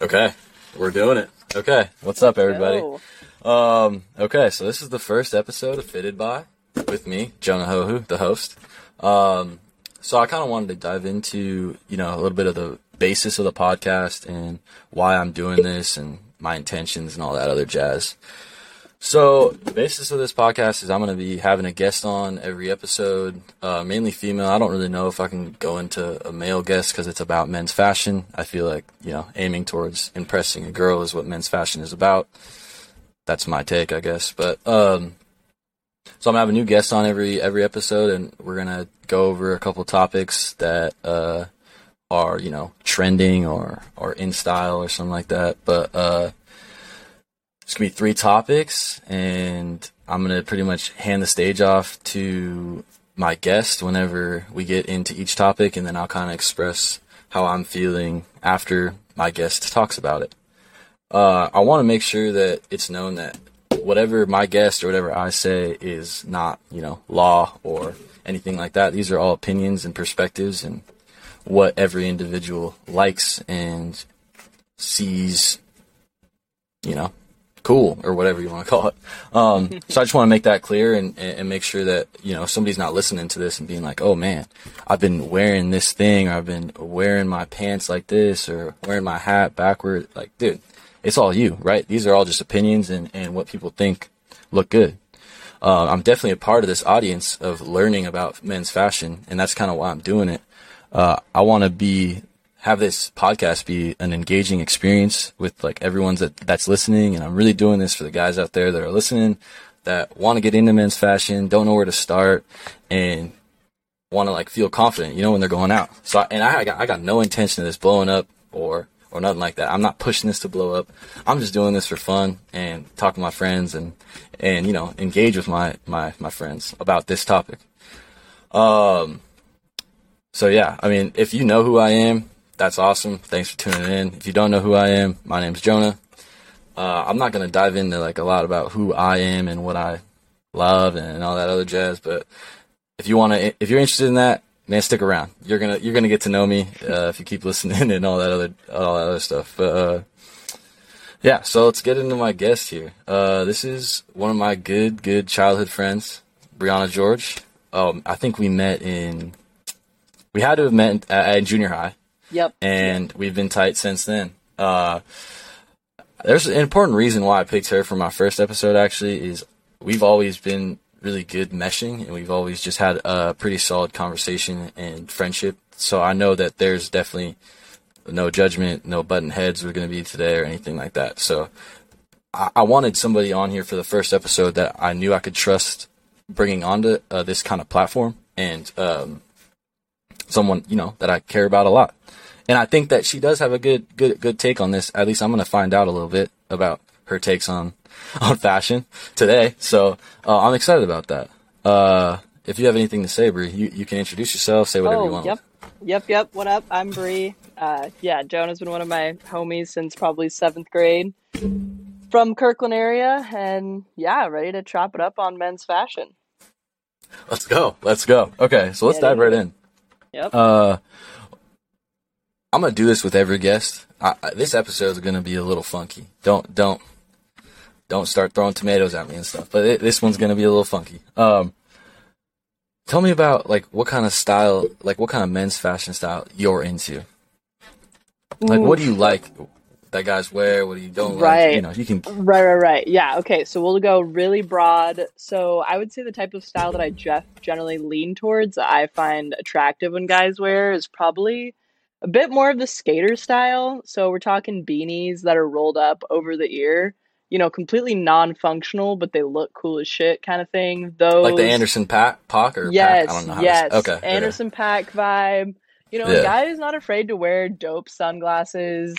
Okay, we're doing it. Okay, what's up, everybody? Um, okay, so this is the first episode of Fitted By with me, Jonah Hohu, the host. Um, so I kind of wanted to dive into, you know, a little bit of the basis of the podcast and why I'm doing this and my intentions and all that other jazz. So the basis of this podcast is I'm going to be having a guest on every episode, uh, mainly female. I don't really know if I can go into a male guest because it's about men's fashion. I feel like you know aiming towards impressing a girl is what men's fashion is about. That's my take, I guess. But um, so I'm gonna have a new guest on every every episode, and we're gonna go over a couple topics that uh, are you know trending or or in style or something like that. But uh, it's gonna be three topics, and I'm gonna pretty much hand the stage off to my guest whenever we get into each topic, and then I'll kind of express how I'm feeling after my guest talks about it. Uh, I want to make sure that it's known that whatever my guest or whatever I say is not, you know, law or anything like that. These are all opinions and perspectives and what every individual likes and sees, you know, cool or whatever you want to call it. Um, so I just want to make that clear and, and make sure that, you know, somebody's not listening to this and being like, oh man, I've been wearing this thing or I've been wearing my pants like this or wearing my hat backward. Like, dude, it's all you, right? These are all just opinions and, and what people think look good. Uh, I'm definitely a part of this audience of learning about men's fashion, and that's kind of why I'm doing it. Uh, I want to be have this podcast be an engaging experience with like everyone's that, that's listening, and I'm really doing this for the guys out there that are listening that want to get into men's fashion, don't know where to start, and want to like feel confident, you know, when they're going out. So, and I got I got no intention of this blowing up or or nothing like that. I'm not pushing this to blow up. I'm just doing this for fun and talk to my friends and and you know engage with my my my friends about this topic. Um. So yeah, I mean, if you know who I am, that's awesome. Thanks for tuning in. If you don't know who I am, my name's Jonah. Uh, I'm not gonna dive into like a lot about who I am and what I love and all that other jazz, but if you want to, if you're interested in that, man, stick around. You're gonna you're gonna get to know me uh, if you keep listening and all that other all that other stuff. But uh, yeah, so let's get into my guest here. Uh, this is one of my good good childhood friends, Breyana George. Um, I think we met in we had to have met at, at junior high, Yep. and we've been tight since then. Uh, there's an important reason why I picked her for my first episode. Actually, is we've always been really good meshing, and we've always just had a pretty solid conversation and friendship. So I know that there's definitely no judgment, no button heads we're going to be today or anything like that. So I, I wanted somebody on here for the first episode that I knew I could trust bringing onto uh, this kind of platform and um, someone you know that I care about a lot. And I think that she does have a good good good take on this. At least I'm going to find out a little bit about her takes on on fashion today. So uh, I'm excited about that. Uh, if you have anything to say, Bre, you, you can introduce yourself, say whatever you Oh, want. yep. Yep, yep. What up? I'm Bre. Uh, yeah, Jonah's been one of my homies since probably seventh grade from Kirkland area. And yeah, ready to chop it up on men's fashion. Let's go. Let's go. Okay, so let's Yeah, dive right in. Yep. Uh, I'm gonna do this with every guest. I, I, this episode is gonna be a little funky. Don't don't don't start throwing tomatoes at me and stuff. But it, this one's gonna be a little funky. Um, tell me about like what kind of style, like what kind of men's fashion style you're into. Like, what do you like that guys wear? What do you don't like? Right. You know, you can. Right, right, right. Yeah, okay. So we'll go really broad. So I would say the type of style that I Jeff generally lean towards, I find attractive when guys wear, is probably a bit more of the skater style. So we're talking beanies that are rolled up over the ear, you know, completely non-functional, but they look cool as shit kind of thing. Those Like the Anderson .Paak, Pac or Yes, Pack? I don't know how yes. Okay. okay. Anderson .Paak vibe. You know, Yeah. a guy who's not afraid to wear dope sunglasses.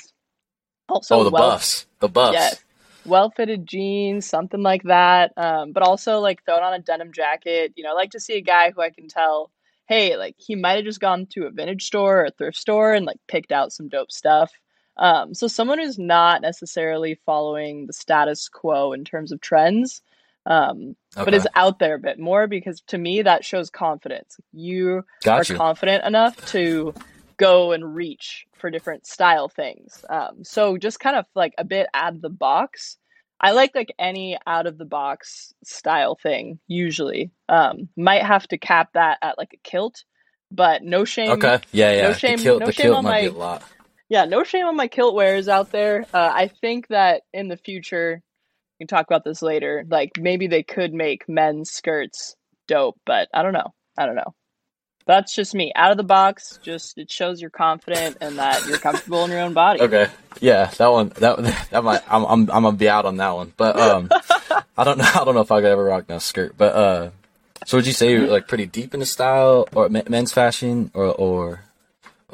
Also, oh, the well, buffs. The buffs. Yes. Well fitted jeans, something like that. Um, but also like throwing on a denim jacket. You know, I like to see a guy who I can tell, hey, like he might have just gone to a vintage store or a thrift store and like picked out some dope stuff. Um, so someone who's not necessarily following the status quo in terms of trends, um, but is out there a bit more because to me that shows confidence. You Got are you. confident enough to go and reach for different style things. Um, so just kind of like a bit out of the box. I like like any out of the box style thing usually. Um, might have to cap that at like a kilt, but no shame. Okay. Yeah, yeah. No shame- the kilt, no the shame kilt on might my-. Yeah, no shame on my kilt wearers out there. Uh, I think that in the future, we can talk about this later. Like maybe they could make men's skirts dope, but I don't know. I don't know. That's just me. Out of the box, just it shows you're confident and that you're comfortable in your own body. Okay. Yeah, that one. That that might. I'm I'm I'm gonna be out on that one. But um, I don't know. I don't know if I could ever rock that skirt. But uh, so would you say you're like pretty deep into style or men's fashion or or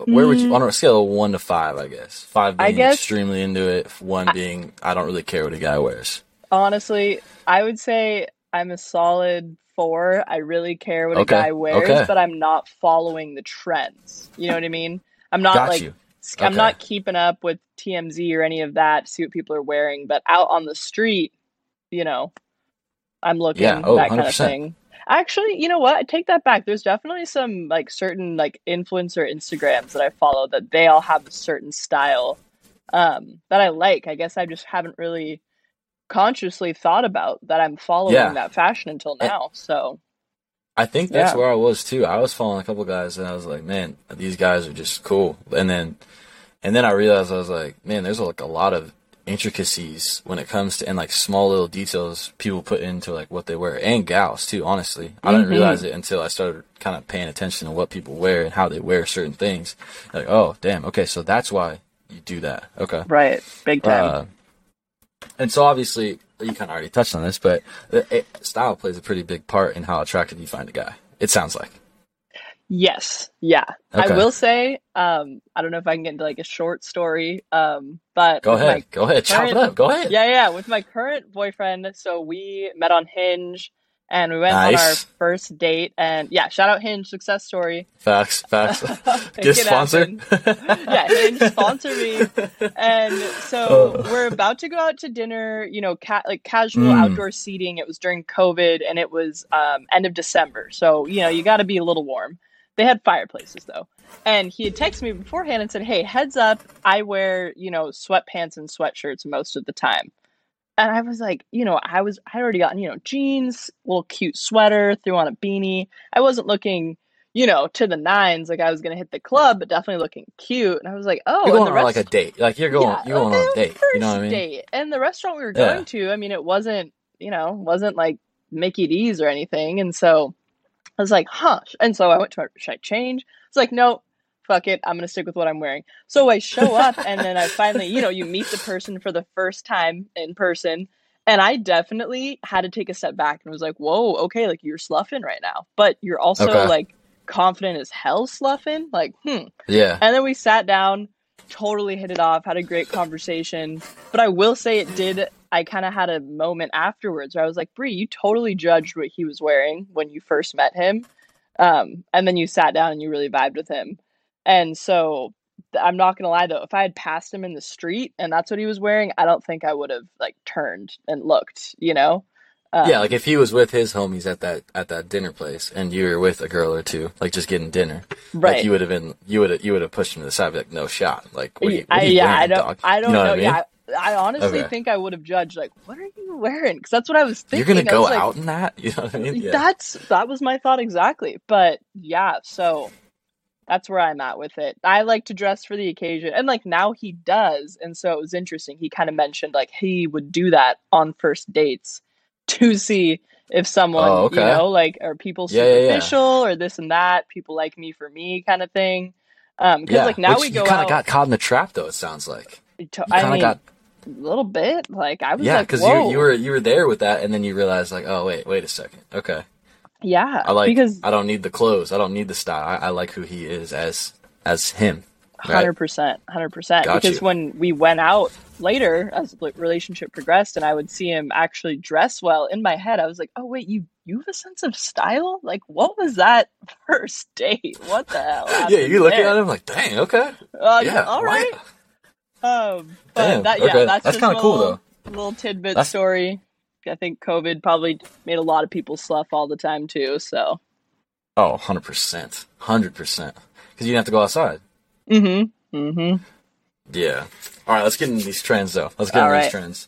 where would you on a scale of one to five? I guess five being guess- extremely into it. One being I don't really care what a guy wears. Honestly, I would say I'm a solid four. I really care what Okay, a guy wears, okay. but I'm not following the trends. You know what I mean? I'm not Got like you. I'm not keeping up with TMZ or any of that to see what people are wearing, but out on the street, you know, I'm looking Yeah, oh, that kind of thing. Actually, you know what? I take that back. There's definitely some like certain like influencer Instagrams that I follow that they all have a certain style um, that I like. I guess I just haven't really consciously thought about that I'm following Yeah. that fashion until And- now. So I think that's Yeah. where I was too. I was following a couple guys and I was like, man, these guys are just cool. And then, and then I realized I was like, man, there's like a lot of intricacies when it comes to and like small little details people put into like what they wear and gals too. Honestly, I didn't Mhm. realize it until I started kind of paying attention to what people wear and how they wear certain things. Like, oh, damn, okay, so that's why you do that. Okay. right, big time. Uh, and so obviously you kind of already touched on this, but it, style plays a pretty big part in how attractive you find a guy. It sounds like. Yes. Yeah. Okay. I will say, um, I don't know if I can get into like a short story, um, but Go ahead. Go ahead. Chop it up. Go ahead. yeah, yeah, with my current boyfriend. So we met on Hinge and we went on our first date and yeah, shout out Hinge success story. Facts. Facts. Get it sponsored. yeah, Hinge sponsor me. And so we're about to go out to dinner, you know, ca- like casual Mm. outdoor seating. It was during COVID and it was um, end of December. So, you know, you got to be a little warm. They had fireplaces though. And he had texted me beforehand and said, Hey, heads up, I wear, you know, sweatpants and sweatshirts most of the time. And I was like, you know, I was, I already gotten, you know, jeans, little cute sweater, threw on a beanie. I wasn't looking, you know, to the nines like I was going to hit the club, but definitely looking cute. And I was like, oh, You're going on rest, like a date. Like you're going. yeah, you're going on a date. You know what I mean? date. And the restaurant we were Yeah. going to, I mean, it wasn't, you know, wasn't like Mickey D's or anything. And so I was like, huh. And so I went to my, should I change? It's like, no, fuck it. I'm to stick with what I'm wearing. So I show up and then I finally, you know, you meet the person for the first time in person. And I definitely had to take a step back and was like, whoa, okay, like you're sloughing right now. But you're also Okay. like confident as hell sloughing. Like, hmm. Yeah. And then we sat down, totally hit it off, had a great conversation. But I will say it did. I kind of had a moment afterwards where I was like, Bre, you totally judged what he was wearing when you first met him. Um, and then you sat down and you really vibed with him. And so I'm not going to lie though, if I had passed him in the street and that's what he was wearing, I don't think I would have like turned and looked, you know? Um, yeah, like if he was with his homies at that at that dinner place, and you were with a girl or two, like just getting dinner, right. like you would have been, you would have, you would have pushed him to the side, be like, no shot. Like, what are you, what I, are you yeah, wearing, I don't, dog? I don't You know know. I mean? Yeah, I, I honestly Okay. think I would have judged like, what are you wearing? Because that's what I was thinking. You're gonna go like, out in that? You know what I mean? Yeah. That's that was my thought exactly. But yeah, so that's where I'm at with it. I like to dress for the occasion, and like now he does, and so it was interesting. He kind of mentioned like he would do that on first dates to see if someone, Oh, you know, like are people Yeah, yeah, yeah. superficial or this and that. People like me for me, kind of thing. Um, because yeah. like now Which we you go kind of got caught in the trap, though. It sounds like you I kind of mean, got a little bit. Like I was yeah, like, because whoa, you you were you were there with that, and then you realized like, oh wait, wait a second, okay, yeah, I like because I don't need the clothes, I don't need the style, I, I like who he is as as him. Hundred percent, hundred percent. Because you. when we went out later, as the relationship progressed, and I would see him actually dress well, in my head, I was like, "Oh wait, you you have a sense of style? Like, what was that first date? What the hell?" Yeah, you looking at him like, dang, okay, Uh, yeah, all right. Um, but Damn, that, yeah, okay. that's, That's kinda cool, little, Little tidbit That's- story. I think COVID probably made a lot of people slough all the time too. So Oh, 100 percent, hundred percent, because you didn't have to go outside. Mm-hmm. Mm-hmm. Yeah. All right, let's get into these trends though. Let's get All into right. these trends.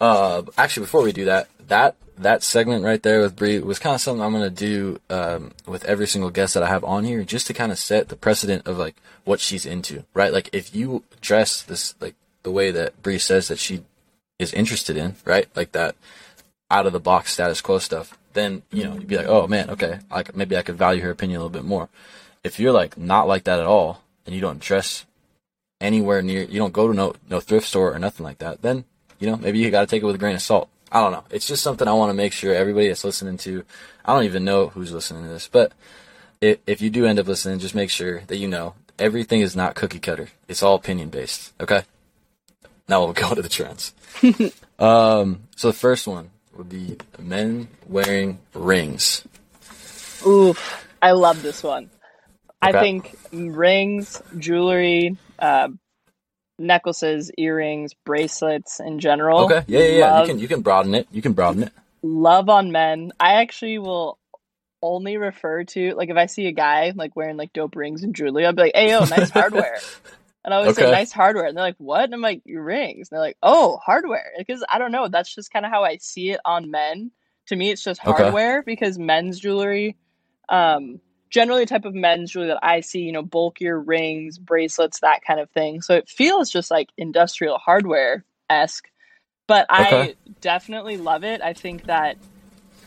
Uh, actually, before we do that, that that segment right there with Bre was kind of something I'm gonna do um, with every single guest that I have on here, just to kind of set the precedent of like what she's into, right? Like if you dress this like the way that Bre says that she is interested in, right? Like that out of the box status quo stuff, then you know you'd be like, oh man, okay, I maybe I could value her opinion a little bit more. If you're like not like that at all, and you don't dress anywhere near, you don't go to no no thrift store or nothing like that, then you know maybe you got to take it with a grain of salt. I don't know. It's just something I want to make sure everybody that's listening to. I don't even know who's listening to this, but if, if you do end up listening, just make sure that you know everything is not cookie cutter. It's all opinion based. Okay. Now we'll go to the trends. um, so the first one would be men wearing rings. Oof. I love this one. I think rings, jewelry, uh, necklaces, earrings, bracelets in general. Okay. Yeah, yeah, yeah. Love, You can you can broaden it. You can broaden it. love on men. I actually will only refer to like if I see a guy like wearing like dope rings and jewelry, I'll be like, "Hey, yo, nice hardware." And I always say nice hardware, and they're like, "What?" And I'm like, "Your rings." And they're like, "Oh, hardware." Because I don't know, that's just kind of how I see it on men. To me, it's just Okay. hardware because men's jewelry, um, generally the type of men's jewelry that I see, you know, bulkier rings, bracelets, that kind of thing. So it feels just like industrial hardware esque. But I definitely love it. I think that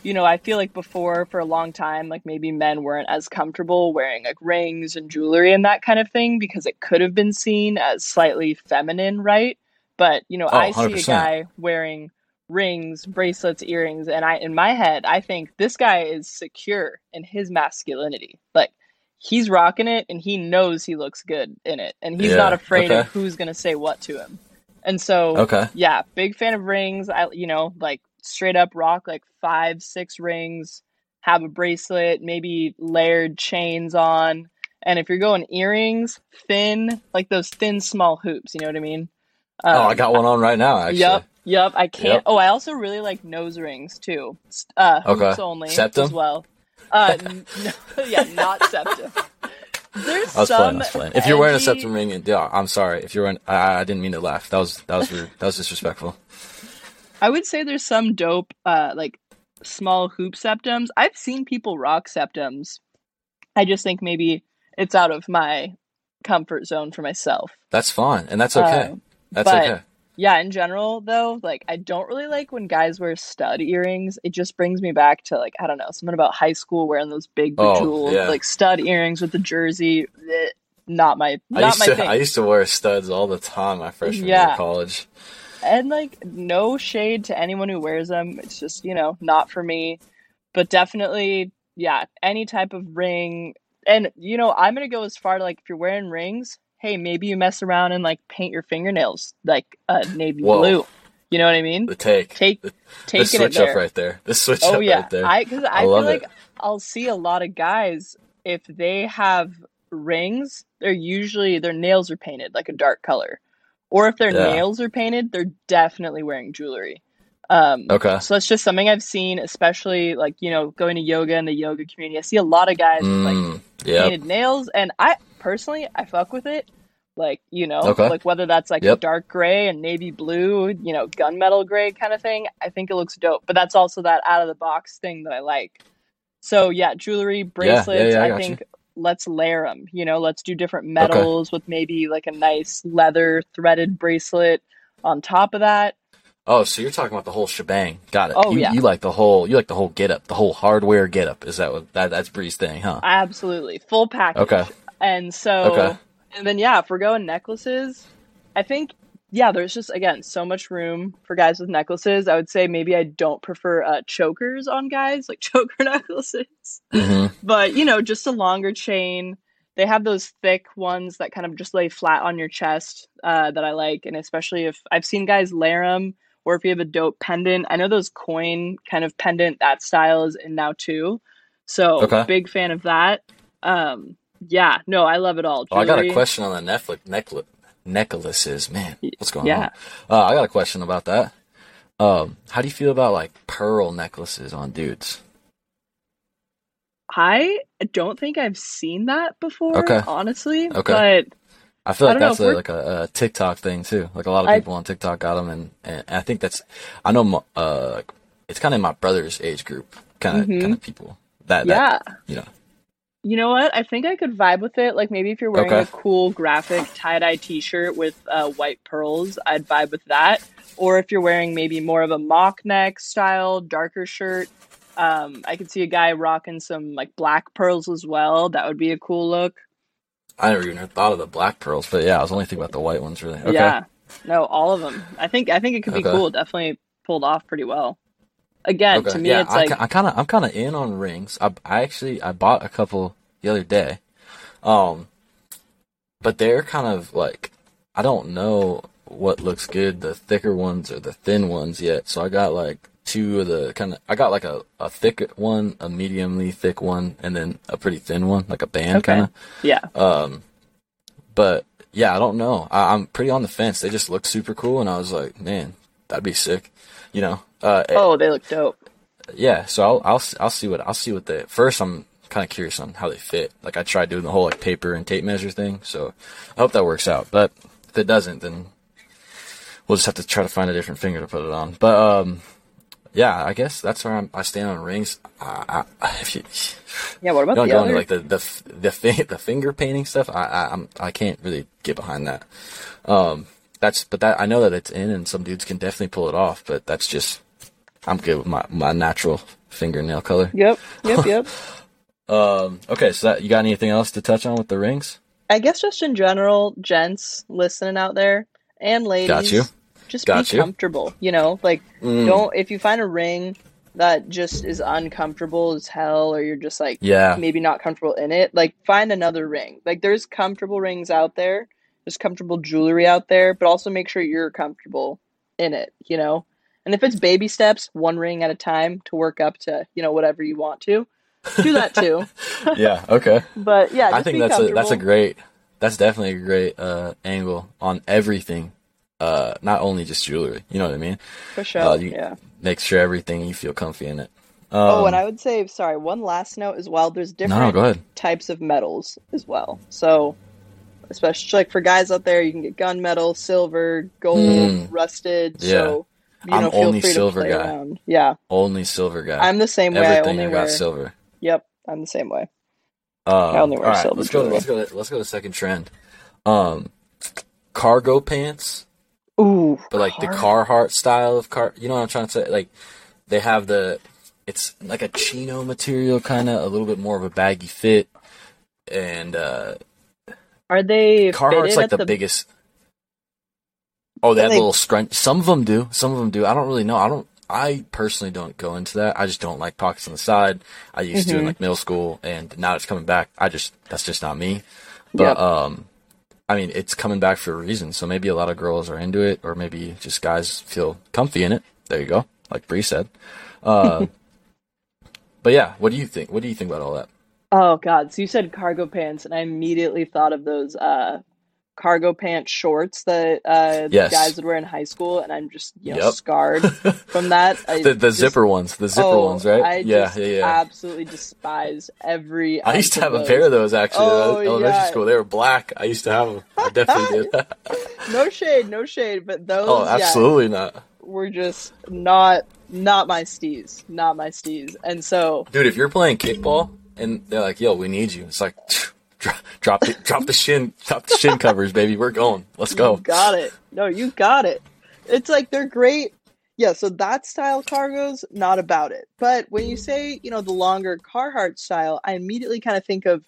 you know, I feel like before for a long time, like maybe men weren't as comfortable wearing like rings and jewelry and that kind of thing because it could have been seen as slightly feminine, right? But you know, Oh, I see a guy wearing rings, bracelets, earrings, and I in my head, I think this guy is secure in his masculinity. Like he's rocking it and he knows he looks good in it. And he's Yeah, not afraid of who's gonna say what to him. And so Okay. yeah, big fan of rings. I you know, like straight up rock like five, six rings, have a bracelet, maybe layered chains on. And if you're going earrings, thin, like those thin small hoops, you know what I mean? oh, I Um, got one on right now. Actually. Yep, yep. I can't. Yep. Oh, I also really like nose rings too. Uh, hoops Okay. only Septum? as well. Uh, n- yeah, not septum. There's I was some playing. I was playing. If you're wearing a septum ring, and yeah, I'm sorry. If you're wearing, I, I didn't mean to laugh. That was that was rude. That was disrespectful. I would say there's some dope, uh, like small hoop septums. I've seen people rock septums. I just think maybe it's out of my comfort zone for myself. That's fine, and that's okay. Uh, that's but- okay. Yeah, in general though, like I don't really like when guys wear stud earrings. It just brings me back to like I don't know, something about high school wearing those big Oh, yeah. like stud earrings with the jersey. Bleh, Not my I used my to thing. I used to wear studs all the time my freshman year Yeah. of college. And like no shade to anyone who wears them. It's just you know not for me. But definitely yeah any type of ring. And you know i'm gonna go as far to like if you're wearing rings hey maybe you mess around and like paint your fingernails like a navy Whoa. blue. You know what i mean? The take, take the, the taking switch up right there. The switch oh up yeah. right there. i because i, I feel like it. i'll see a lot of guys if they have rings they're usually their nails are painted like a dark color or if their Yeah. nails are painted they're definitely wearing jewelry um okay. so that's just something i've seen especially like you know going to yoga in the yoga community i see a lot of guys with like Mm, yep. painted nails and i personally i fuck with it like you know Okay. like whether that's like Yep. dark gray and navy blue you know gunmetal gray kind of thing i think it looks dope but that's also that out of the box thing that i like so yeah jewelry yeah, bracelets yeah, I i, got you. Let's layer them you know let's do different metals with maybe like a nice leather threaded bracelet on top of that Oh, so you're talking about the whole shebang? Got it. Oh, you, yeah. you like the whole you like the whole get up, the whole hardware get up. Is that what that that's Bre's thing, huh? absolutely full package Okay. and so Okay. and then yeah if we're going necklaces i think yeah there's just again so much room for guys with necklaces. I would say maybe i don't prefer uh, chokers on guys like choker necklaces. Hmm but you know just a longer chain. They have those thick ones that kind of just lay flat on your chest uh, that i like. And especially if i've seen guys layer them or if you have a dope pendant. I know those coin kind of pendant that style is in now too. So Okay. big fan of that. Um yeah no i love it all. Oh, I got a question on the Netflix necklace necklaces. Man, what's going yeah. on? Uh, I got a question about that. Um, how do you feel about like pearl necklaces on dudes? I don't think I've seen that before, Okay. honestly. Okay. But I feel like don't that's a, like a, a TikTok thing too. Like a lot of I- people on TikTok got them, and, and I think that's I know uh it's kind of my brother's age group, kind of Mhm. kind of people that Yeah. that you know. You know what? I think I could vibe with it. Like maybe if you're wearing Okay. a cool graphic tie dye t shirt with uh, white pearls, I'd vibe with that. Or if you're wearing maybe more of a mock neck style, darker shirt, um, I could see a guy rocking some like black pearls as well. That would be a cool look. I never even thought of the black pearls, but yeah, I was only thinking about the white ones really. Okay. Yeah. No, all of them. I think I think it could be cool. Definitely pulled off pretty well. Again, Okay. to me, yeah, it's I, like I kind of I'm kind of in on rings. I I actually I bought a couple the other day, um, but they're kind of like I don't know what looks good, the thicker ones or the thin ones yet. So I got like two of the kind of I got like a a thick one, a mediumly thick one, and then a pretty thin one, like a band Okay. kind of. yeah. Um, but yeah, I don't know. I, I'm pretty on the fence. They just look super cool, and I was like, man, that'd be sick. You know, uh, Oh, they look dope. yeah, so I'll I'll I'll see what I'll see what the first I'm kind of curious on how they fit. Like I tried doing the whole like paper and tape measure thing, so I hope that works out. But if it doesn't, then we'll just have to try to find a different finger to put it on. But um, yeah, I guess that's where I'm, I stand on rings. I, I, if you, Yeah. What about don't the go other? into like the the the, the finger painting stuff. I I I'm, I can't really get behind that. Um, that's but that I know that it's in, and some dudes can definitely pull it off. But that's just I'm good with my my natural fingernail color. Yep. Yep. Yep. Um, okay, so that, you got anything else to touch on with the rings? I guess just in general, gents listening out there and ladies, Got you. just Got be you. comfortable. You know, like Mm. don't if you find a ring that just is uncomfortable as hell, or you're just like Yeah, maybe not comfortable in it, like find another ring. Like there's comfortable rings out there, there's comfortable jewelry out there, but also make sure you're comfortable in it. You know, and if it's baby steps, one ring at a time to work up to you know whatever you want to, do that too. yeah, okay. But yeah, I think that's a that's a great that's definitely a great uh angle on everything. Uh, not only just jewelry. You know what I mean? for sure. uh, yeah. Make sure everything you feel comfy in it. Um, Oh, and I would say, sorry, one last note as well. There's different ahead. types of metals as well. So, especially like for guys out there, you can get gunmetal, silver, gold, Mm. rusted. Yeah. So, you I'm know, feel only free silver to play guy. around. Yeah, Only silver guy. I'm the same way. I everything only I, wear. silver. Yep, I'm the same way. Um, only wear all right, silver let's go. jewelry. Let's go. To, let's go to the second trend. Um, cargo pants, Ooh, but like car- the Carhartt style of car. You know what I'm trying to say? Like they have the. It's like a chino material, kind of a little bit more of a baggy fit, and uh, Are they Carhartt's like at the, the biggest. Oh, that Are they- little scrunch. Some of them do. Some of them do. I don't really know. I don't. I personally don't go into that. I just don't like pockets on the side. I used to in Mhm. like middle school, and now it's coming back. I just that's just not me. But Yep. um, I mean, it's coming back for a reason. So maybe a lot of girls are into it, or maybe just guys feel comfy in it. There you go, like Bre said. Uh, but yeah, what do you think? What do you think about all that? Oh god, so you said cargo pants, and I immediately thought of those uh cargo pants shorts that uh Yes. guys would wear in high school, and I'm just you know Yep. scarred from that. The the just- zipper ones, the zipper oh, ones, right? I yeah, just yeah, yeah. absolutely despise every. I used to have a pair of those actually Oh, in elementary yeah. school. They were black. I used to have them. I definitely did. No shade, no shade, but those oh, yeah, absolutely not, were just not not my steez, not my steez, and so dude. If you're playing kickball and they're like, "Yo, we need you," it's like, drop, drop the drop the shin, drop the shin covers, baby. We're going. Let's You go. got it. No, you got it. It's like they're great. Yeah, so that style cargo's not about it. But when you say, you know, the longer Carhartt style, I immediately kind of think of,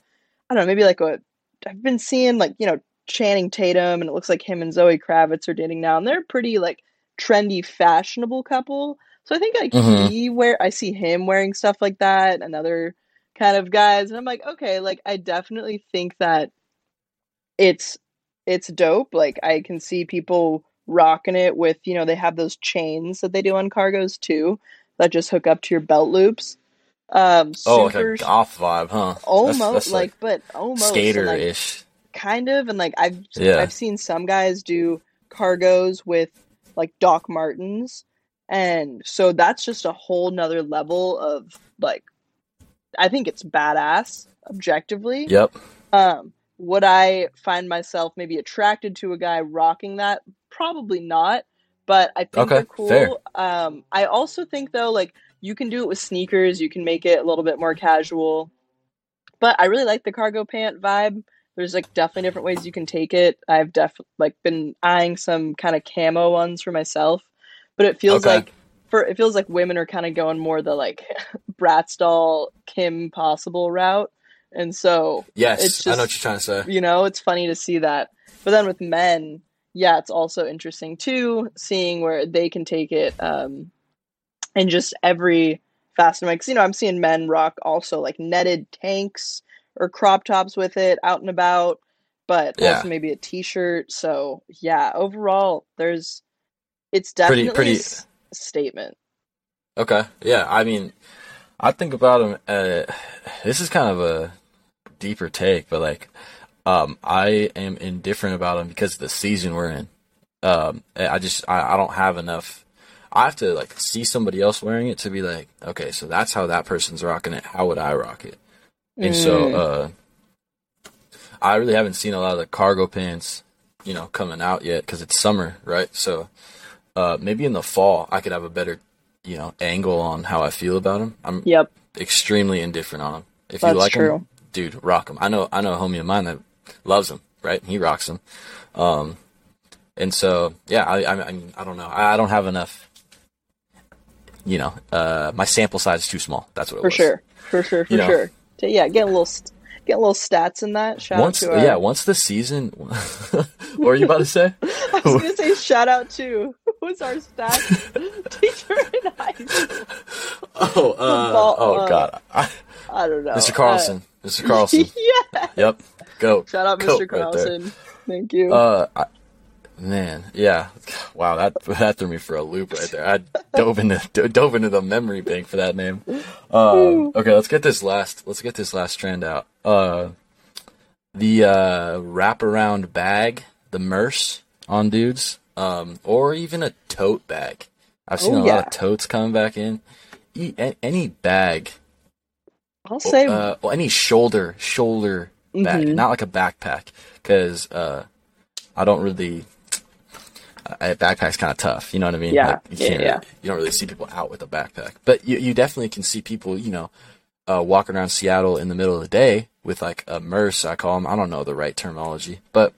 I don't know, maybe like a, I've been seeing like, you know, Channing Tatum, and it looks like him and Zoe Kravitz are dating now, and they're pretty like trendy, fashionable couple. So I think like Mhm. he wear, I see him wearing stuff like that, and other kind of guys, and I'm like, okay, like I definitely think that it's it's dope. Like I can see people rocking it with, you know, they have those chains that they do on cargos too that just hook up to your belt loops. Um Oh, like super a goth vibe, huh? Almost that's like, but almost skater ish. kind of and like I've Yeah. I've seen some guys do cargos with like Doc Martens and so that's just a whole nother level of like I think it's badass objectively. Yep. Um, would I find myself maybe attracted to a guy rocking that? Probably not, but I think Okay, they're cool. fair. Um, I also think though, like you can do it with sneakers. You can make it a little bit more casual. But I really like the cargo pant vibe. There's like definitely different ways you can take it. I've def like been eyeing some kind of camo ones for myself, but it feels Okay. like for it feels like women are kind of going more the like Bratz doll Kim Possible route, and so Yes, It's I know what you're trying to say. you know it's funny to see that. But then with men, yeah, it's also interesting too, seeing where they can take it, um, in just every facet. Because you know I'm seeing men rock also like netted tanks or crop tops with it out and about, but Yeah. also maybe a t-shirt. So yeah, overall, there's it's Pretty- definitely pretty- a s- statement. Okay, yeah. I mean, I think about him. Uh, this is kind of a deeper take, but like, um, I am indifferent about him because of the season we're in. Um, I just I, I don't have enough. I have to like see somebody else wearing it to be like, okay, so that's how that person's rocking it. How would I rock it? And so, Mm. uh, I really haven't seen a lot of the cargo pants, you know, coming out yet because it's summer, right? So, uh, maybe in the fall I could have a better, you know, angle on how I feel about him. I'm Yep, extremely indifferent on him. If That's you like true. them, dude, rock him. I know, I know a homie of mine that loves him. right? He rocks him. Um, and so, yeah, I, I, I mean, I don't know. I, I don't have enough. You know, uh, my sample size is too small. That's what it was. for was. sure, for sure, for You know. sure. Yeah, get a little get a little stats in that. Shout Once, out to yeah, once the season. what were you about to say? I was gonna say shout out to who's our stats teacher in high school. Oh, uh, ball- oh uh, God, I, I don't know, Mr. Carlson, Mr. Carlson. Uh, yeah, Yep, go. shout out Go Mr. right. Carlson. Thank you. Uh, I, man, yeah. Wow, that that threw me for a loop right there. I dove into dove into the memory bank for that name. Um, okay, let's get this last. Let's get this last trend out. Uh, the uh, wraparound bag, the murse on dudes, um, or even a tote bag. I've seen Oh, a lot of totes coming back in. E- a- any bag I'll say uh, well, any shoulder shoulder bag, Mhm. not like a backpack, because uh, I don't really. A backpack's kind of tough, you know what I mean? Yeah, Like, you yeah, can't yeah. really- you don't really see people out with a backpack, but you you definitely can see people, you know, uh, walking around Seattle in the middle of the day with like a murse. I call them. I don't know the right terminology, but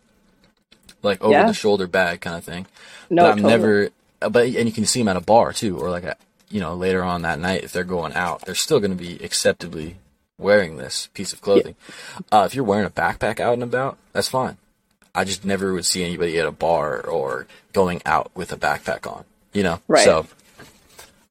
like over Yeah. the shoulder bag kind of thing. no. but I'm totally. never. uh, But and you can see them at a bar too, or like a, you know later on that night if they're going out, they're still going to be acceptably wearing this piece of clothing. Uh, if you're wearing a backpack out and about, that's fine. I just never would see anybody at a bar or going out with a backpack on. You know, Right. So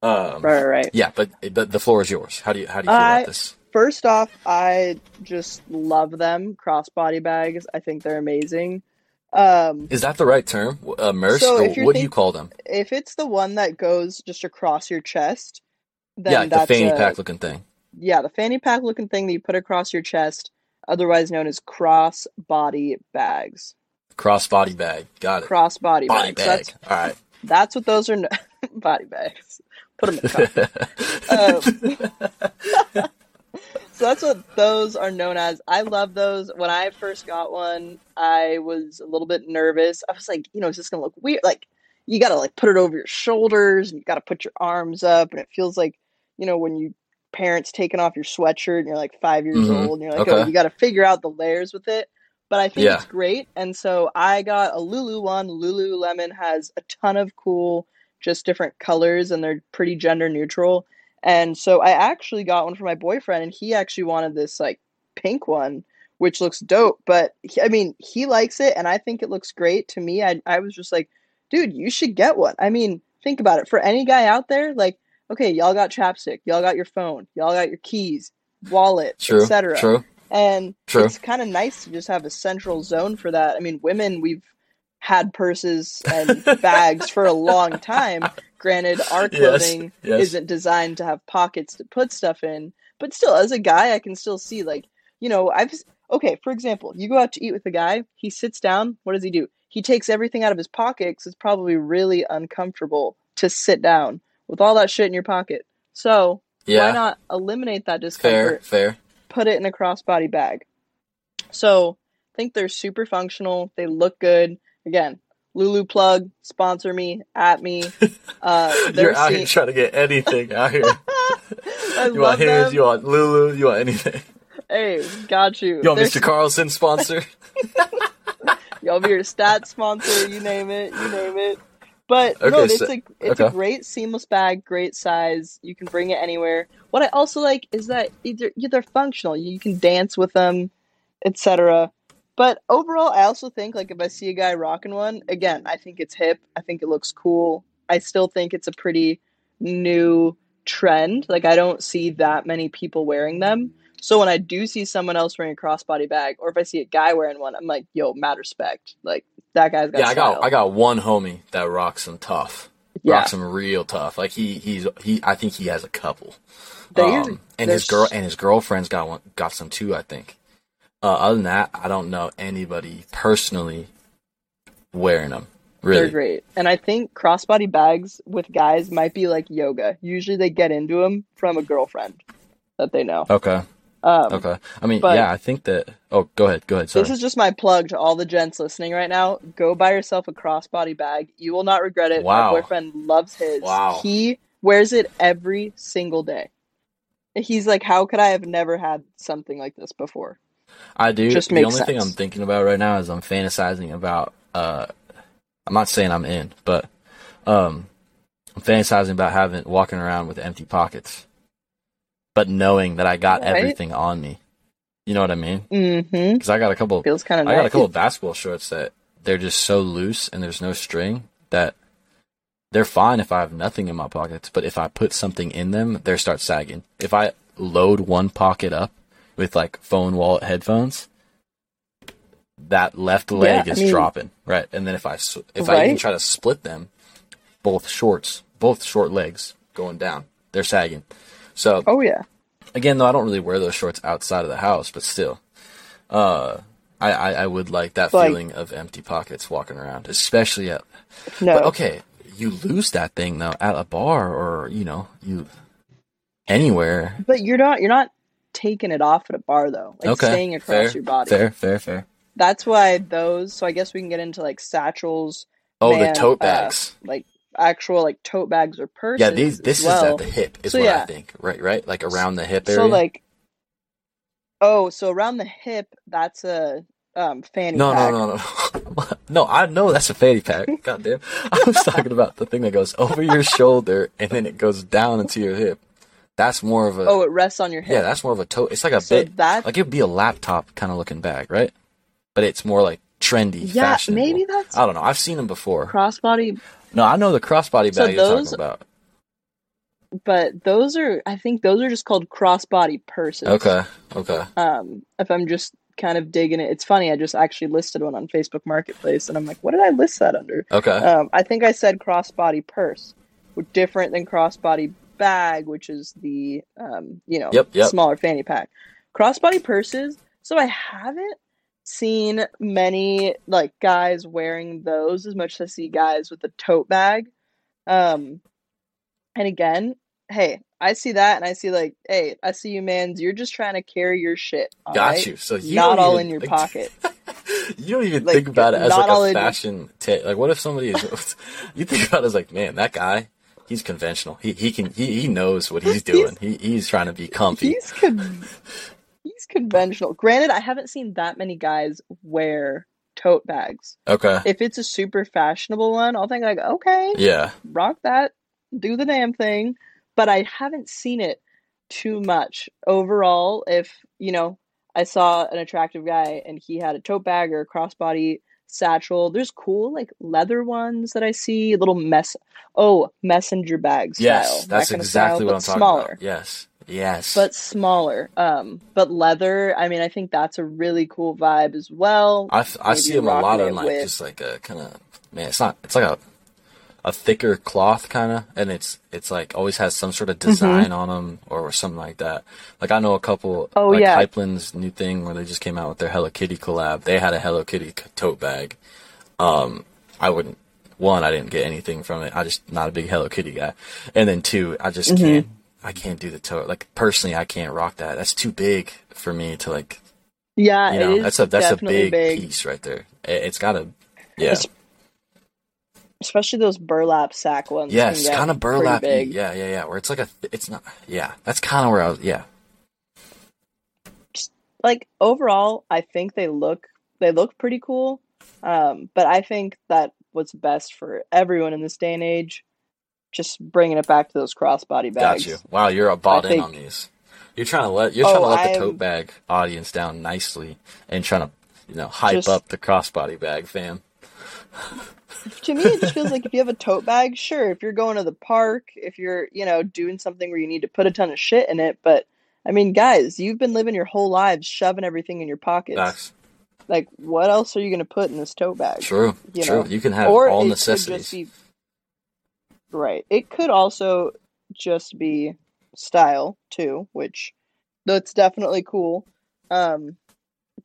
Right, right, right. yeah, but but the floor is yours. How do you how do you feel about this? First off, I just love them crossbody bags. I think they're amazing. Um, Is that the right term? Uh, murse? So or if you're what do you call them? if it's the one that goes just across your chest, then Yeah, the fanny a- pack looking thing. Yeah, the fanny pack looking thing that you put across your chest, otherwise known as cross body bags. Cross body bag. Got it. Cross body, Body bags. bag. All right. That's what those are. kn- body bags. Put them in the cup. Um, so that's what those are known as. I love those. When I first got one, I was a little bit nervous. I was like, you know, is this gonna look weird? Like, you gotta like put it over your shoulders, and you gotta put your arms up, and it feels like, you know, when you parents taking off your sweatshirt and you're like five years Mhm. old, and you're like, oh, you gotta figure out the layers with it. But I think Yeah. it's great, and so I got a Lulu one. Lululemon has a ton of cool, just different colors, and they're pretty gender neutral. And so I actually got one for my boyfriend, and he actually wanted this like pink one, which looks dope. But he- I mean, he likes it, and I think it looks great. To me, I I was just like, dude, you should get one. I mean, think about it. For any guy out there, like, okay, y'all got chapstick, y'all got your phone, y'all got your keys, wallet, etc. True. And True. it's kind of nice to just have a central zone for that. I mean, women, we've had purses and bags for a long time. Granted, our Yes, clothing yes. isn't designed to have pockets to put stuff in, but still, as a guy, I can still see, like, you know, I've, okay, for example, you go out to eat with a guy, he sits down, what does he do? He takes everything out of his pocket because it's probably really uncomfortable to sit down with all that shit in your pocket. So, Yeah. why not eliminate that discomfort? Fair. fair. put it in a crossbody bag. So I think they're super functional. They look good. Again, Lulu plug, sponsor me, at me. Uh, You're out here trying to get anything out here. I you love want his, them. you want Lulu, you want anything. Hey, got you. You want Mr. Carlson sponsor? Y'all be your stat sponsor, you name it, you name it. But no, it's so- a it's a great seamless bag, great size. You can bring it anywhere. What I also like is that either they're functional. You can dance with them, etc. But overall, I also think like if I see a guy rocking one, again, I think it's hip. I think it looks cool. I still think it's a pretty new trend. Like I don't see that many people wearing them. So when I do see someone else wearing a crossbody bag, or if I see a guy wearing one, I'm like, yo, mad respect. Like that guy's got yeah, I got style. I got one homie that rocks them tough. Yeah. Rocks them real tough. Like he he's he I think he has a couple. Um, and his girl and his girlfriend's got one got some too, I think. Uh, other than that, I don't know anybody personally wearing them. Really. They're great. And I think crossbody bags with guys might be like yoga. Usually they get into them from a girlfriend that they know. Okay. Um, Okay. I mean, yeah, I think that. Oh, go ahead. Go ahead. Sorry. This is just my plug to all the gents listening right now. Go buy yourself a crossbody bag. You will not regret it. Wow. My boyfriend loves his. Wow. He wears it every single day. He's like, how could I have never had something like this before? I do. just the only thing. I'm thinking about right now is I'm fantasizing about. Uh, I'm not saying I'm in, but um, I'm fantasizing about having walking around with empty pockets, but knowing that I got Right. everything on me. You know what I mean? Mm-hmm. Because I got a couple. Feels kind of I nice. got a couple of basketball shorts that they're just so loose and there's no string that they're fine if I have nothing in my pockets, but if I put something in them, they start sagging. If I load one pocket up with like phone, wallet, headphones, that left leg Yeah, I is mean- dropping, right? And then if I if I even try to split them, both shorts, both short legs going down, they're sagging. So Oh yeah. again though i don't really wear those shorts outside of the house but still uh i i, I would like that Like- feeling of empty pockets walking around especially at No. but okay you lose that thing though at a bar or you know you anywhere But you're not you're not taking it off at a bar though. Like okay staying across fair, your body. fair fair fair That's why those so I guess we can get into like satchels, oh Man, the tote uh, bags like actual like tote bags or purses. yeah these this well. is at the hip is So, what i think right right like around the hip area So like Oh, so around the hip that's a um fanny no, pack. no, no, no, no. no, I know that's a fanny pack. God damn. I was talking about the thing that goes over your shoulder and then it goes down into your hip. That's more of a Oh, it rests on your hip. yeah. That's more of a tote. It's like a so bit that like it'd be a laptop kind of looking bag, right? But it's more like trendy, Yeah, maybe that's I don't know. I've seen them before. crossbody No, I know the crossbody bag So you're talking about. but those are I think those are just called crossbody purses. Okay, okay. Um if I'm just kind of digging it. It's funny, I just actually listed one on Facebook Marketplace and I'm like, what did I list that under? Okay. Um, I think I said crossbody purse, different than crossbody bag, which is the um, you know Yep, yep. smaller fanny pack. Crossbody purses. So I haven't seen many like guys wearing those as much as I see guys with the tote bag. Um, and again, hey, I see that and I see like, hey, I see you, man. You're just trying to carry your shit. all Got right? you. So you Not all even- in your like, pocket. you don't even Like, think about it as like a fashion ta- like what if somebody is you think about it as like man that guy he's conventional he he can he, he knows what he's doing he, he's trying to be comfy He's con- he's conventional. Granted, I haven't seen that many guys wear tote bags. okay If it's a super fashionable one, I'll think like, okay, yeah rock that, do the damn thing. But I haven't seen it too much overall. If you know, I saw an attractive guy and he had a tote bag or a crossbody satchel. There's cool like leather ones that I see, little mess. Oh, messenger bags. style. yes that that's of exactly style, what i'm talking about. smaller about yes yes but smaller. Um, but leather. I mean, I think that's a really cool vibe as well. I, f- I maybe see them a lot on like with- just like a kind of man it's not it's like a a thicker cloth kind of and it's it's like always has some sort of Mm-hmm. design on them or something like that like i know a couple Oh, like yeah. Hypeland's new thing where they just came out with their hello kitty collab they had a hello kitty tote bag um i wouldn't one i didn't get anything from it i just not a big hello kitty guy and then two i just can't i can't do the toe. like personally i can't rock that that's too big for me to like Yeah, You know, it is that's a that's a big, big, piece right there. It, it's got to, yeah, Es- especially those burlap sack ones. yeah. It's kind of burlap. Yeah, yeah, yeah. Where it's like a, it's not. Yeah, that's kind of where I was. Yeah, Like overall, I think they look they look pretty cool. Um, but I think that what's best for everyone in this day and age, just bringing it back to those crossbody bags. got you. Wow, you're a bought in think- on these. You're trying to let you're trying to Oh, let the I'm- tote bag audience down nicely and trying to you know hype Just- up the crossbody bag fam. to me it just feels like if you have a tote bag sure if you're going to the park if you're you know doing something where you need to put a ton of shit in it but i mean guys you've been living your whole lives shoving everything in your pockets Facts. like what else are you going to put in this tote bag True. you True. know, You can have or all it necessities. Could just be right. It could also just be style too which that's definitely cool. Um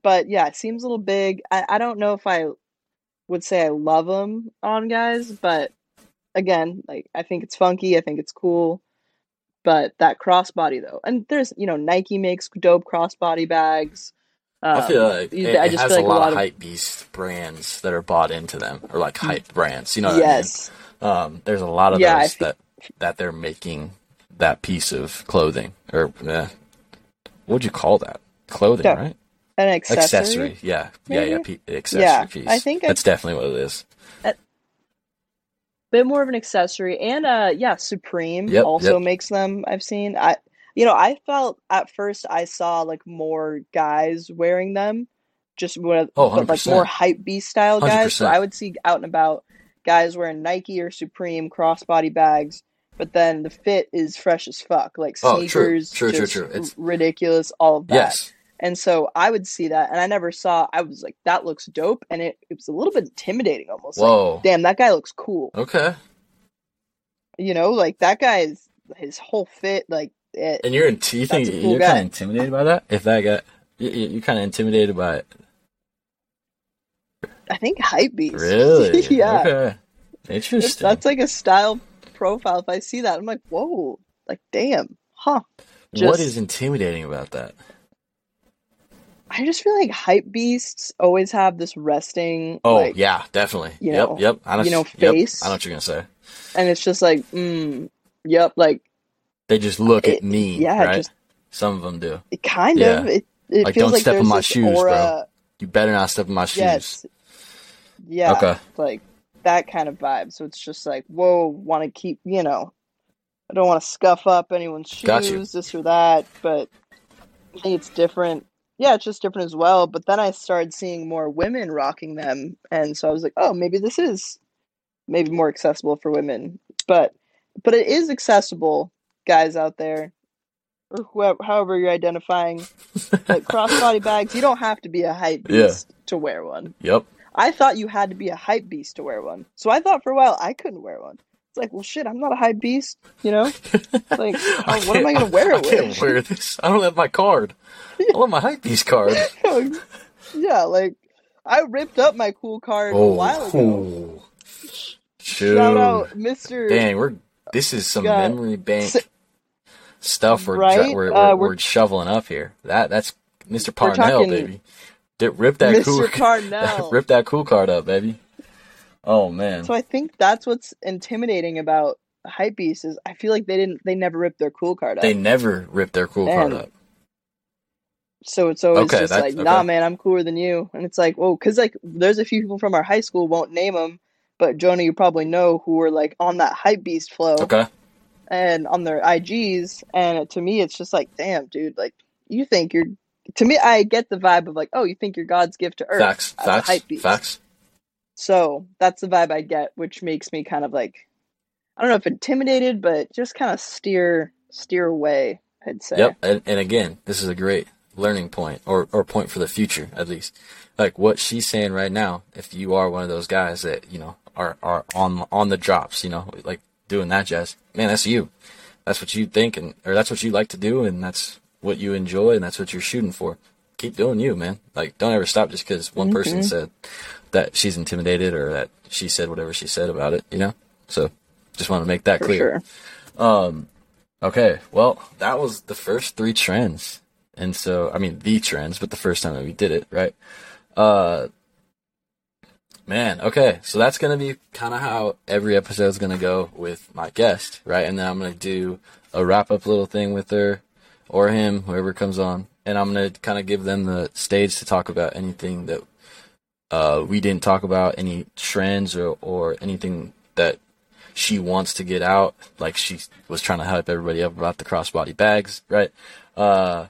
but yeah it seems a little big. I, I don't know if i would say i love them on guys but again like i think it's funky i think it's cool. But that crossbody though and there's you know nike makes dope crossbody bags. I feel Um, like it, I it just has feel a like lot, a lot of hype beast brands that are bought into them, or like hype brands. You know what yes I mean? Um, there's a lot of Yeah, those that that they're making that piece of clothing, or eh, what would you call that? Clothing, Yeah. right? an accessory, Accessory. Yeah, yeah, yeah. maybe? Pe- accessory Yeah, piece. I think that's definitely what it is. bit more of an accessory and uh yeah supreme Yep, also yep. makes them i've seen i you know i felt at first i saw like more guys wearing them just with Oh, but like more hype beast style guys so 100%. i would see out and about guys wearing nike or supreme crossbody bags but then the fit is fresh as fuck like Oh, true, sneakers true, true, true. It's- ridiculous all of that Yes. and so I would see that, and I never saw. I was like, "That looks dope," and it, it was a little bit intimidating, almost. Like, Whoa. damn, that guy looks cool. Okay. You know, like that guy's his whole fit, like it. And you're in, you think cool you're kind of intimidated by that? If that guy, you, you- you're kind of intimidated by it. I think hype beast. Really? yeah, Okay. Interesting. that's like a style profile. If I see that, I'm like, whoa, like damn, huh? what just- is intimidating about that? I just feel like hype beasts always have this resting. Oh like, yeah, definitely. you yep, know- yep. I know, you know, yep, face. I know what you're gonna say. and it's just like, mm, yep, like They just look It- at me, yeah, right? just- Some of them do. it kind Yeah. of it. It Like, feels don't like step on there's my shoes, bro. You better not step in my shoes. Yes. Yeah. Okay. Like that kind of vibe. So it's just like, whoa, want to keep, you know, I don't want to scuff up anyone's shoes, this or that, but I think it's different. Yeah, it's just different as well. But then I started seeing more women rocking them, and so I was like, oh, maybe this is maybe more accessible for women. But but it is accessible, guys out there, or whoever, however you're identifying. Like crossbody bags, you don't have to be a hype Yeah. beast to wear one. Yep. I thought you had to be a hype beast to wear one. So I thought for a while I couldn't wear one. It's like, well, shit, I'm not a hype beast, you know? Like, how, what am I going to wear I it can't wear this. I don't have my card. I want my hype beast card. yeah, like, I ripped up my cool card a while ago. oh. Shout out, Mr. Dang, we're this is some Got- memory bank S- stuff we're, Right? we're, we're, Uh, we're, we're- shoveling up here. That that's Mr. Parnell, talking- baby. Rip that Mr. cool Parnell. rip that cool card up, baby. Oh man. So I think that's what's intimidating about Hypebeast is I feel like they didn't, they never ripped their cool card up. they never ripped their cool card up. So it's always Okay, just like, nah, okay. man, I'm cooler than you. And it's like, whoa, because like there's a few people from our high school, won't name them, but Jonah, you probably know who were like on that Hypebeast flow Okay. and on their IGs. And to me, it's just like, damn, dude, like you think you're. To me, I get the vibe of like, oh, you think you're God's gift to Earth Facts. Facts. Facts. So that's the vibe I get, which makes me kind of like, I don't know if intimidated, but just kind of steer steer away. I'd say. Yep. And, and again, this is a great learning point or, or point for the future, at least. Like what she's saying right now, if you are one of those guys that, you know, are, are on, on the drops, you know, like doing that jazz, man, that's you. That's what you think and, or that's what you like to do and that's what you enjoy and that's what you're shooting for. Keep doing you, man. Like, don't ever stop just because one person said that she's intimidated or that she said whatever she said about it, you know? So just want to make that for clear. sure. Okay, well, that was the first three trends And so, I mean, the trends, but the first time that we did it, right? Uh, man, okay. So that's going to be kind of how every episode is going to go with my guest, right? And then I'm going to do a wrap up little thing with her or him, whoever comes on. And I'm going to kind of give them the stage to talk about anything that uh, we didn't talk about, any trends or, or anything that she wants to get out. Like she was trying to hype everybody up about the crossbody bags, right? Uh,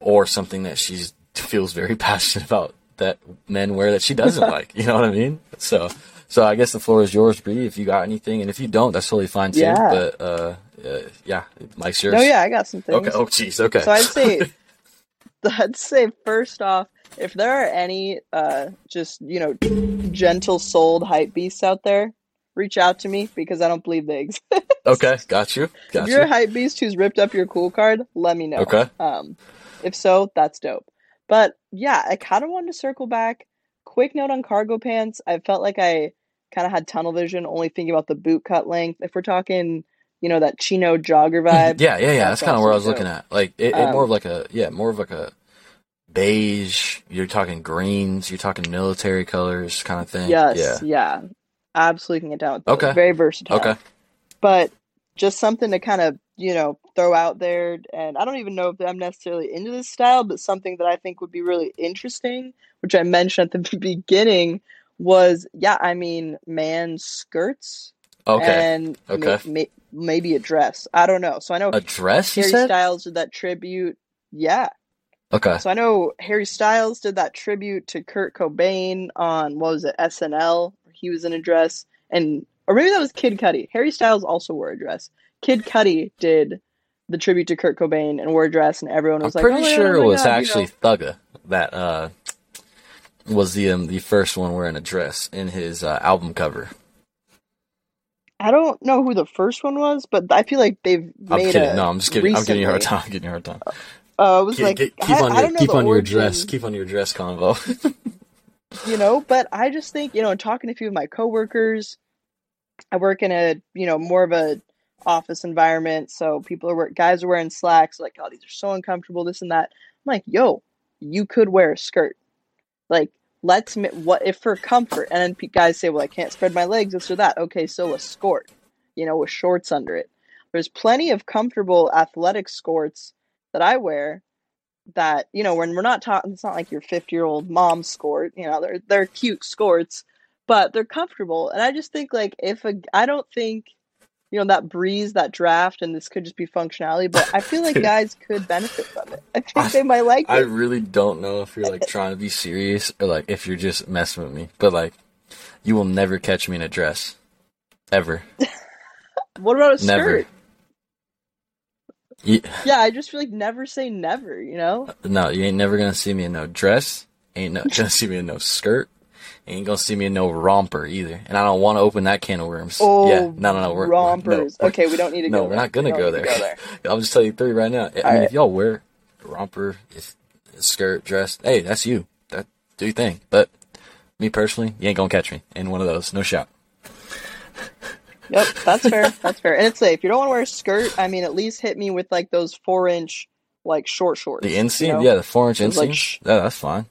or something that she feels very passionate about that men wear that she doesn't like. You know what I mean? So, so I guess the floor is yours, Bre. If you got anything, and if you don't, that's totally fine too. Yeah. But uh, uh, yeah, mic's yours. Oh yeah, I got some things. Okay. Oh, jeez. Okay. So I'd say, I'd say first off, if there are any uh, just you know gentle souled hype beasts out there, reach out to me because I don't believe they exist. okay. Got you. Got if you're you. a hype beast who's ripped up your cool card, let me know. Okay. Um, if so, that's dope. But yeah, I kind of wanted to circle back. Quick note on cargo pants. I felt like I kind of had tunnel vision, only thinking about the boot cut length. If we're talking, you know, that chino jogger vibe. Yeah, yeah, yeah. That's kind of where I was looking at. Like, it, it more Um, of like a yeah, more of like a beige. You're talking greens. You're talking military colors, kind of thing. Yes, Yeah. yeah. Absolutely can get down with those. Okay. Very versatile. Okay. But just something to kind of, you know, throw out there. And I don't even know if I'm necessarily into this style, but something that I think would be really interesting, which I mentioned at the beginning, was yeah, I mean, man skirts Okay. and Okay. ma- maybe a dress. I don't know. So I know A dress, you Harry? Styles did that tribute. Yeah. Okay. So I know Harry Styles did that tribute to Kurt Cobain on what was it SNL? He was in a dress, and or maybe that was Kid Cudi. Harry Styles also wore a dress. Kid Cudi did the tribute to Kurt Cobain and wore a dress, and everyone I'm was like, pretty "Oh sure oh it was God," you actually know? Thugga that uh was the um, the first one wearing a dress in his uh, album cover. I don't know who the first one was, but I feel like they've I'm made kidding. a. No, I'm just kidding. I'm giving you a hard time. I'm giving you a hard time. Uh, it was Keep, like keep, keep I, on I your keep on your dress. Keep on your dress convo. you know but i just think you know talking to a few of my coworkers i work in a you know more of a office environment so people are guys are wearing slacks like oh these are so uncomfortable this and that i'm like yo you could wear a skirt like let's what if for comfort? And then guys say well i can't spread my legs this or that. Okay so a skirt, you know with shorts under it. There's plenty of comfortable athletic skirts that i wear that you know when we're not talking it's not like your 50 year old mom skirt you know they're they're cute skirts but they're comfortable. And i just think like if a i don't think you know that breeze that draft and this could just be functionality but i feel like guys could benefit from it i think I- they might like I it really don't know if you're like trying to be serious or like if you're just messing with me. But like, you will never catch me in a dress, ever, what about a never. skirt You, yeah i just feel like never say never you know uh, no, you ain't never gonna see me in no dress. Ain't no, gonna see me in no skirt. Ain't gonna see me in no romper either. And I don't want to open that can of worms. oh yeah, no, no, no. We're, rompers no, okay we don't need to no, go we're not gonna go there. to go there I'll just tell you three right now. I mean, Alright. if y'all wear romper, if skirt, dress, hey, that's you. That do your thing. But me personally, you ain't gonna catch me in one of those. No shot. Yep, that's fair. That's fair. And it's safe. If you don't want to wear a skirt, I mean, at least hit me with like those four inch, like short shorts. The you inseam, know? yeah, the four inch inseam. like, sh- yeah, that's fine.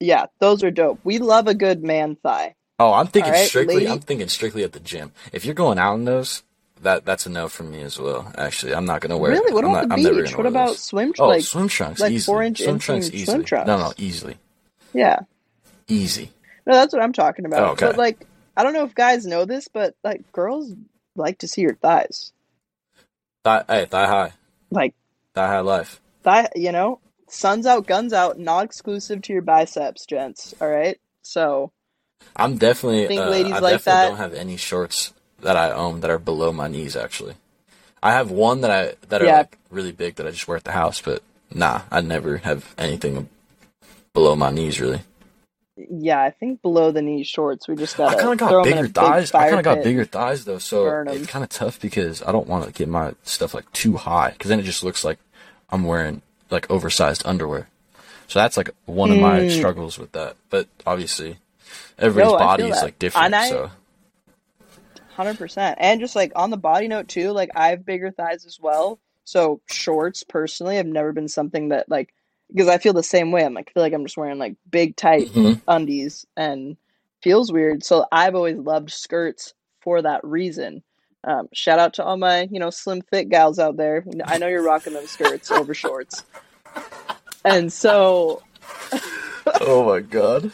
Yeah, those are dope. We love a good man thigh. Oh, I'm thinking Alright, strictly. lady- I'm thinking strictly at the gym. If you're going out in those, that that's a no from me as well. Actually, I'm not gonna wear. really? What I'm about not, the beach? What about those. swim? Oh, like, swim trunks, like easily. four-inch swim inseam trunks, swim trunks? No, no, easily, yeah. easy. No, that's what I'm talking about. Oh, okay. But like, I don't know if guys know this, but like, girls like to see your thighs. Thigh, hey, thigh high, Like, thigh high life. thigh. You know, sun's out, guns out. Not exclusive to your biceps, gents. All right. So I'm definitely. Think uh, ladies I like definitely that? don't have any shorts that I own that are below my knees. Actually, I have one that I that are Yeah. like really big that I just wear at the house. But nah, I never have anything below my knees really. yeah, I think below the knee shorts. We just gotta kind of got 'em in a bigger big thighs. I kind of got bigger thighs though, so it's kind of tough because I don't want to get my stuff like too high because then it just looks like I'm wearing like oversized underwear. So that's like one of my Mm. struggles with that. But obviously, everybody's No, body is like different. I- so Hundred percent, and just like on the body note too, like I have bigger thighs as well. So shorts, personally, have never been something that like because I feel the same way. I'm like I feel like I'm just wearing like big tight Mhm. undies and feels weird. So I've always loved skirts for that reason. Um, shout out to all my you know slim thick gals out there. I know you're rocking them skirts over shorts, and so Oh my god.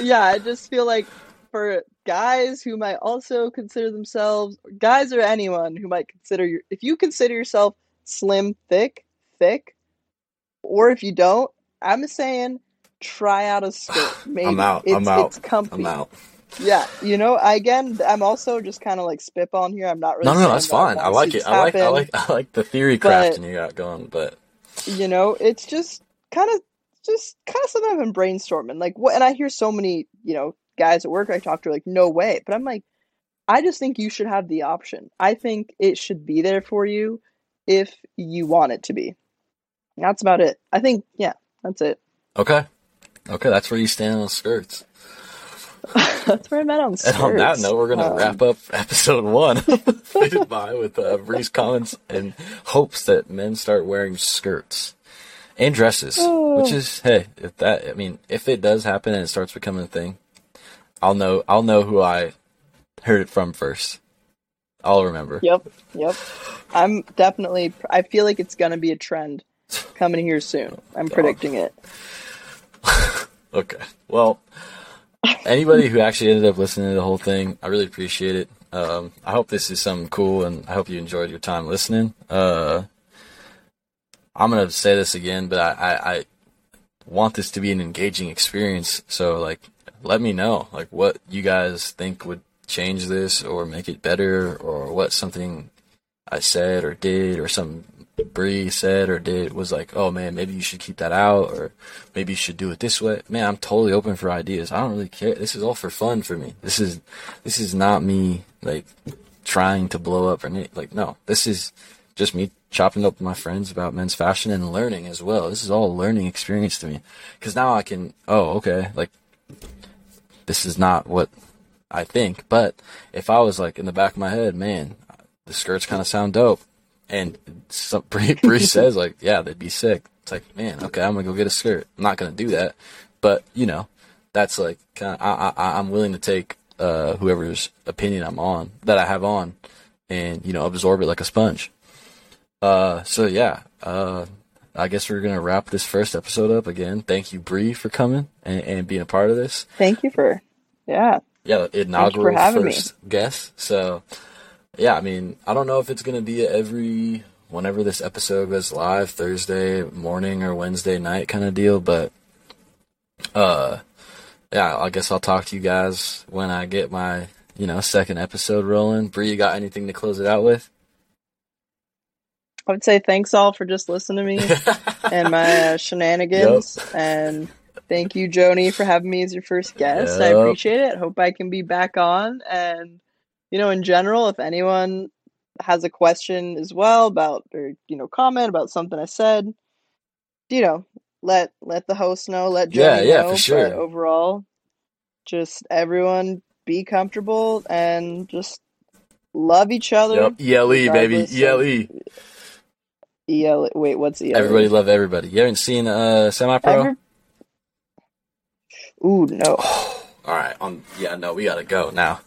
yeah, I just feel like for guys who might also consider themselves guys or anyone who might consider your if you consider yourself slim, thick, thick, or if you don't, I'm saying try out a skirt. Maybe I'm out. It's, I'm out. It's comfy. I'm out. Yeah, you know. Again, I'm also just kind of like spitballing here. I'm not really. No, no, that's fine. I like it. I like I like I like the theory But- crafting you got going, but you know it's just kind of just kind of something i've been brainstorming like what and i hear so many you know guys at work i talk to are like no way but i'm like i just think you should have the option i think it should be there for you if you want it to be that's about it i think yeah that's it okay. Okay, that's where you stand on skirts. That's where i'm at on skirts. And on that note, we're gonna Um, wrap up episode one of by with uh, Bre's comments and hopes that men start wearing skirts and dresses. Oh. Which is, hey, if that, I mean, if it does happen and it starts becoming a thing, I'll know. I'll know who I heard it from first. I'll remember. yep yep i'm definitely i feel like it's gonna be a trend coming here soon i'm predicting it Okay. Well, anybody who actually ended up listening to the whole thing, I really appreciate it. Um, I hope this is something cool, and I hope you enjoyed your time listening. Uh, I'm gonna say this again, but I, I, I want this to be an engaging experience. So, like, let me know, like, what you guys think would change this or make it better, or what something I said or did, or some Bre said or did was like, oh man, maybe you should keep that out, or maybe you should do it this way. Man, I'm totally open for ideas. I don't really care. This is all for fun for me. This is this is not me like trying to blow up or like no. This is just me chopping up with my friends about men's fashion and learning as well. This is all a learning experience to me because now I can. Oh, okay, like this is not what I think. But if I was like in the back of my head, man, the skirts kind of sound dope. And some Bre, Bre says like, yeah, they'd be sick. It's like, man, okay, I'm gonna go get a skirt. I'm not gonna do that, but you know, that's like kind of I, I I'm willing to take uh whoever's opinion I'm on that I have on, and you know absorb it like a sponge. Uh, so yeah, uh, I guess we're gonna wrap this first episode up again. Thank you, Bre, for coming and, and being a part of this. thank you for yeah Yeah, inaugural having me. first guest. So, yeah, I mean, I don't know if it's going to be every whenever this episode goes live, Thursday morning or Wednesday night kind of deal, but uh yeah, I guess I'll talk to you guys when I get my, you know, second episode rolling. Bre, you got anything to close it out with? I would say thanks all for just listening to me and my uh, shenanigans. And thank you, Joni, for having me as your first guest. I appreciate it. Hope I can be back on. And, you know, in general, if anyone has a question as well about, or, you know, comment about something I said, you know, let let the host know, let Joni Yeah, yeah, know. for sure. But overall, just everyone be comfortable and just love each other. Yep. ELE, baby. ELE. EL, wait, what's EL? Everybody love everybody. You haven't seen uh Semi Pro? Every- Ooh, no. All right, on yeah, no, we gotta go now.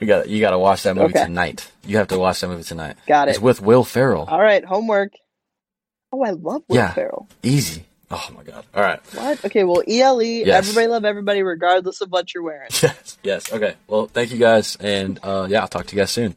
We got you got to watch that movie Okay. tonight. You have to watch that movie tonight. Got it. It's with Will Ferrell. All right, homework. Oh, I love Will Yeah. Ferrell. Easy. Oh my god. All right. What? Okay, well, ELE, Yes. everybody love everybody regardless of what you're wearing. Yes. Yes. Okay. Well, thank you guys, and uh, yeah, I'll talk to you guys soon.